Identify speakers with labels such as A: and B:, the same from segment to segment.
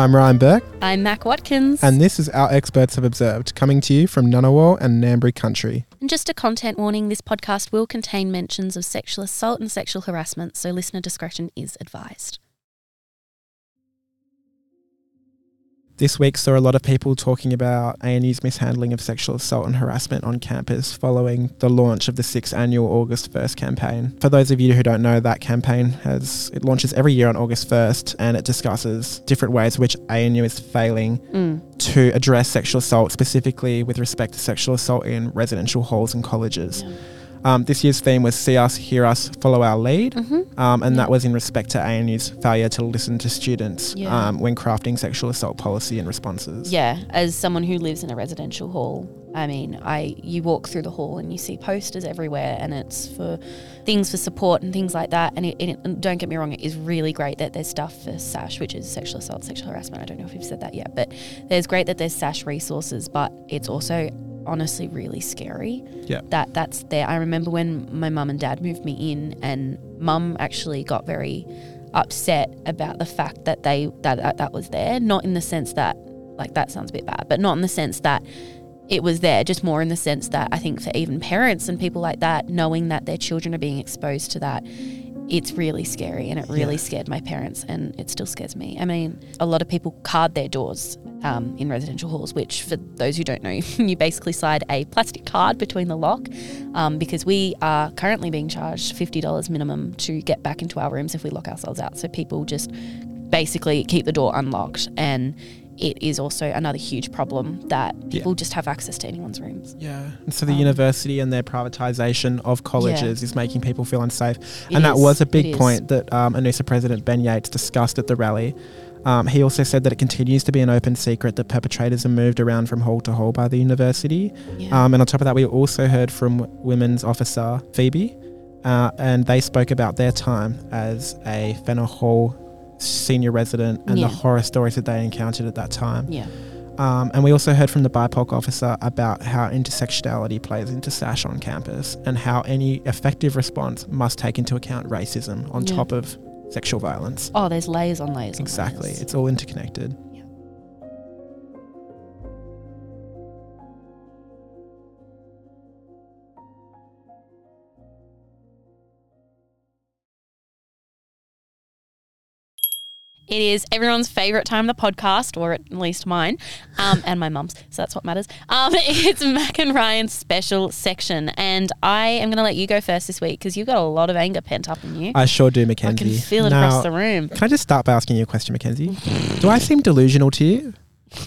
A: I'm Ryan Burke,
B: I'm Mac Watkins.
A: and this is Our Experts Have Observed, coming to you from Ngunnawal and Ngambri country.
B: And just a content warning this podcast will contain mentions of sexual assault and sexual harassment, so listener discretion is advised.
A: This week saw a lot of people talking about ANU's mishandling of sexual assault and harassment on campus following the launch of the sixth annual August 1st campaign. For those of you who don't know, that campaign has it launches every year on August 1st and it discusses different ways in which ANU is failing
B: Mm.
A: to address sexual assault, specifically with respect to sexual assault in residential halls and colleges. Um, this year's theme was See Us, Hear Us, Follow Our Lead.
B: Mm-hmm.
A: Um, and
B: Yeah.
A: that was in respect to ANU's failure to listen to students
B: Yeah.
A: um, when crafting sexual assault policy and responses.
B: Yeah, as someone who lives in a residential hall, I mean, I you walk through the hall and you see posters everywhere, and it's for things for support and things like that. And, it, it, and don't get me wrong, it is really great that there's stuff for SASH, which is sexual assault, sexual harassment. I don't know if you've said that yet, but there's great that there's SASH resources, but it's also honestly really scary
A: Yeah.
B: that that's there. I remember when my mum and dad moved me in, and mum actually got very upset about the fact that they that, that that was there. Not in the sense that like that sounds a bit bad, but not in the sense that it was there. Just more in the sense that I think for even parents and people like that, knowing that their children are being exposed to that. It's really scary and it really
A: Yeah.
B: scared my parents and it still scares me. I mean, a lot of people card their doors um, in residential halls, which, for those who don't know, you basically slide a plastic card between the lock um, because we are currently being charged $50 minimum to get back into our rooms if we lock ourselves out. So people just basically keep the door unlocked. And it is also another huge problem that people just have access to anyone's rooms.
A: Yeah. And so the
B: Um,
A: university and their privatisation of colleges is making people feel unsafe.
B: It
A: and that
B: is,
A: was a big point that um, ANUSA President Ben Yates discussed at the rally. Um, he also said that it continues to be an open secret that perpetrators are moved around from hall to hall by the university.
B: Yeah.
A: Um, and on top of that, we also heard from women's officer Phoebe, uh, and they spoke about their time as a Fenner Hall senior resident and
B: Yeah.
A: the horror stories that they encountered at that time.
B: yeah.
A: Um, and we also heard from the BIPOC officer about how intersectionality plays into SASH on campus and how any effective response must take into account racism on
B: Yeah.
A: top of sexual violence.
B: Oh, there's layers on layers on
A: Exactly.
B: layers.
A: It's all interconnected.
B: It is everyone's favorite time of the podcast, or at least mine, um, and my mum's. So that's what matters. Um, it's Mac and Ryan's special section, and I am going to let you go first this week because you've got a lot of anger pent up in you.
A: I sure do, Mackenzie.
B: I can feel it
A: Now,
B: across the room.
A: Can I just start by asking you a question, Mackenzie? do I seem delusional to you?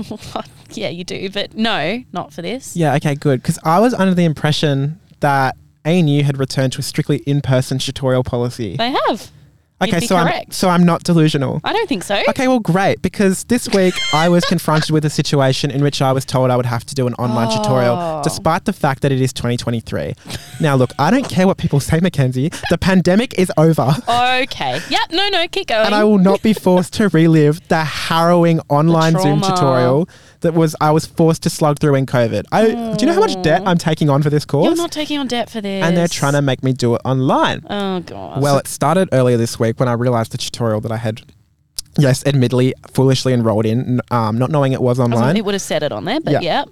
B: yeah, you do, but no, not for this.
A: Yeah, okay, good. Because I was under the impression that ANU had returned to a strictly in person tutorial policy.
B: They have.
A: Okay, so I'm, so I'm not delusional.
B: I don't think so.
A: Okay, well, great. Because this week I was confronted with a situation in which I was told I would have to do an online
B: Oh.
A: tutorial, despite the fact that it is 2023. now, look, I don't care what people say, Mackenzie. The pandemic is over.
B: Okay. Yep. No. No. Keep going.
A: And I will not be forced to relive the harrowing online Zoom tutorial that was I was forced to slug through in COVID. I, do you know how much debt oh. I'm taking on for this course?
B: You're not taking on debt for this.
A: and they're trying to make me do it online.
B: Oh god.
A: Well, it started earlier this week when I realized the tutorial that I had, yes, admittedly, foolishly enrolled in, um, not knowing it was online.
B: it would have said it on there, but
A: Yeah.
B: yeah.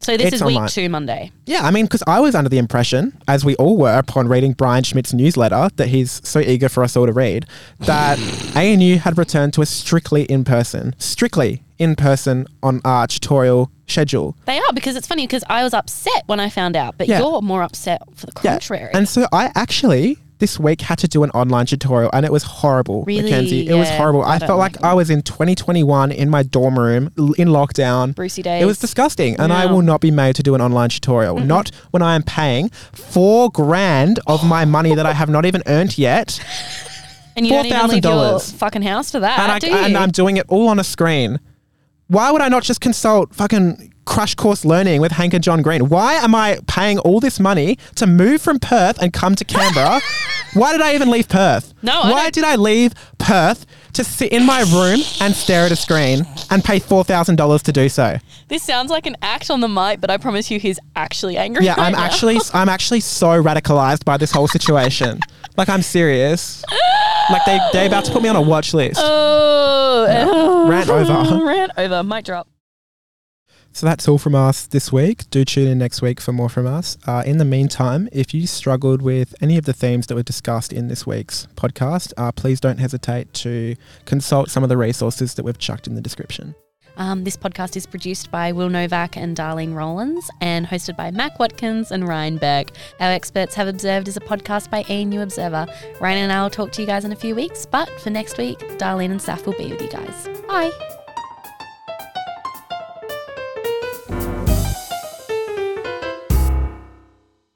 B: So this
A: It's
B: is week
A: online.
B: two, Monday.
A: yeah, I mean, because I was under the impression, as we all were upon reading Brian Schmidt's newsletter that he's so eager for us all to read, that ANU had returned to a strictly in person, strictly in person on our tutorial schedule.
B: They are because it's funny because I was upset when I found out, but
A: Yeah.
B: you're more upset for the
A: Yeah.
B: contrary.
A: And so I actually this week had to do an online tutorial and it was horrible,
B: Really?
A: Mackenzie. It was horrible.
B: I
A: I, felt
B: like
A: like I was in 2021 in my dorm room in lockdown.
B: Brucey days.
A: It was disgusting, and I will not be made to do an online tutorial. Mm-hmm. Not when I am paying four grand of my money that I have not even earned yet,
B: and you don't even leave your
A: $4,000.
B: fucking house for that,
A: and, I,
B: do
A: and I'm doing it all on a screen. Why would I not just consult fucking crash course learning with Hank and John Green? Why am I paying all this money to move from Perth and come to Canberra? Why did I even leave Perth?
B: No, I
A: Why
B: don't-
A: did I leave Perth to sit in my room and stare at a screen and pay four thousand dollars to do so?
B: this sounds like an act on the mic, but I promise you, he's actually angry.
A: Yeah,
B: right
A: I'm
B: now.
A: actually I'm actually so radicalized by this whole situation. like I'm serious. Like they they about to put me on a watch list.
B: Oh,
A: Rant over.
B: Rant over. Mic drop.
A: So that's all from us this week. Do tune in next week for more from us. Uh, in the meantime, if you struggled with any of the themes that were discussed in this week's podcast, uh, please don't hesitate to consult some of the resources that we've chucked in the description.
B: Um, this podcast is produced by Will Novak and Darlene Rollins and hosted by Mac Watkins and Ryan Burke. Our experts have observed is a podcast by ANU Observer. Ryan and I will talk to you guys in a few weeks, but for next week, Darlene and Saf will be with you guys. Bye.